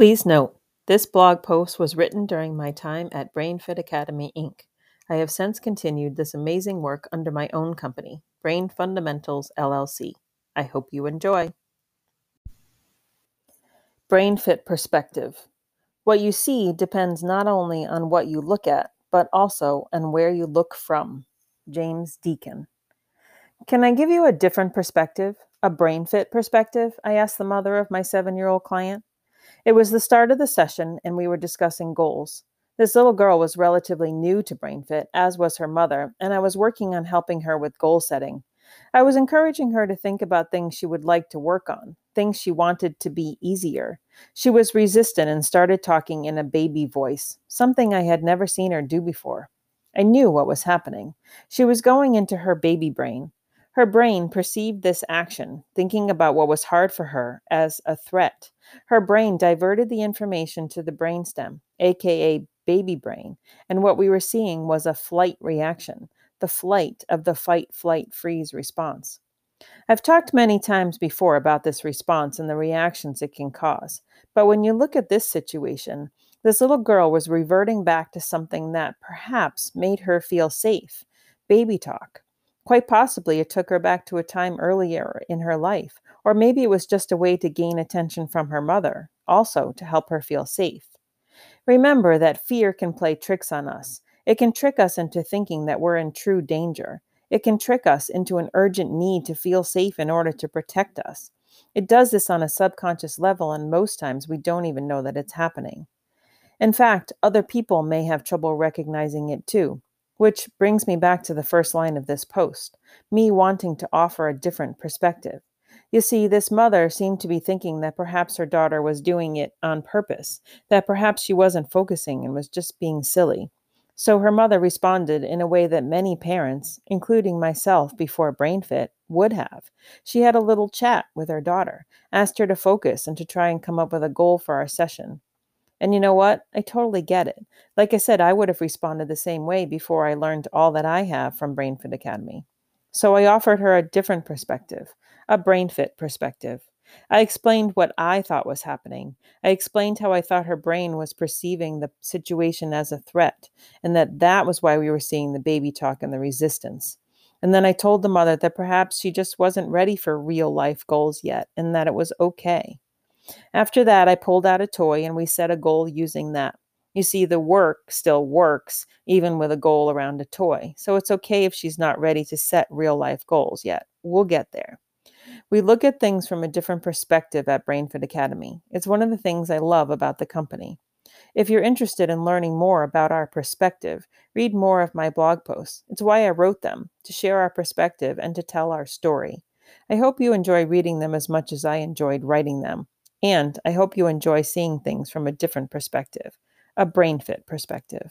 Please note, this blog post was written during my time at BrainFit Academy, Inc. I have since continued this amazing work under my own company, Brain Fundamentals LLC. I hope you enjoy. BrainFit Perspective What you see depends not only on what you look at, but also on where you look from. James Deacon. Can I give you a different perspective? A BrainFit perspective? I asked the mother of my seven year old client. It was the start of the session, and we were discussing goals. This little girl was relatively new to BrainFit, as was her mother, and I was working on helping her with goal setting. I was encouraging her to think about things she would like to work on, things she wanted to be easier. She was resistant and started talking in a baby voice, something I had never seen her do before. I knew what was happening. She was going into her baby brain. Her brain perceived this action, thinking about what was hard for her, as a threat. Her brain diverted the information to the brainstem, aka baby brain, and what we were seeing was a flight reaction, the flight of the fight, flight, freeze response. I've talked many times before about this response and the reactions it can cause, but when you look at this situation, this little girl was reverting back to something that perhaps made her feel safe baby talk. Quite possibly, it took her back to a time earlier in her life, or maybe it was just a way to gain attention from her mother, also to help her feel safe. Remember that fear can play tricks on us. It can trick us into thinking that we're in true danger. It can trick us into an urgent need to feel safe in order to protect us. It does this on a subconscious level, and most times we don't even know that it's happening. In fact, other people may have trouble recognizing it too. Which brings me back to the first line of this post me wanting to offer a different perspective. You see, this mother seemed to be thinking that perhaps her daughter was doing it on purpose, that perhaps she wasn't focusing and was just being silly. So her mother responded in a way that many parents, including myself before BrainFit, would have. She had a little chat with her daughter, asked her to focus and to try and come up with a goal for our session. And you know what? I totally get it. Like I said, I would have responded the same way before I learned all that I have from BrainFit Academy. So I offered her a different perspective, a BrainFit perspective. I explained what I thought was happening. I explained how I thought her brain was perceiving the situation as a threat, and that that was why we were seeing the baby talk and the resistance. And then I told the mother that perhaps she just wasn't ready for real life goals yet, and that it was okay. After that, I pulled out a toy and we set a goal using that. You see, the work still works, even with a goal around a toy. So it's okay if she's not ready to set real life goals yet. We'll get there. We look at things from a different perspective at BrainFit Academy. It's one of the things I love about the company. If you're interested in learning more about our perspective, read more of my blog posts. It's why I wrote them, to share our perspective and to tell our story. I hope you enjoy reading them as much as I enjoyed writing them. And I hope you enjoy seeing things from a different perspective, a BrainFit perspective.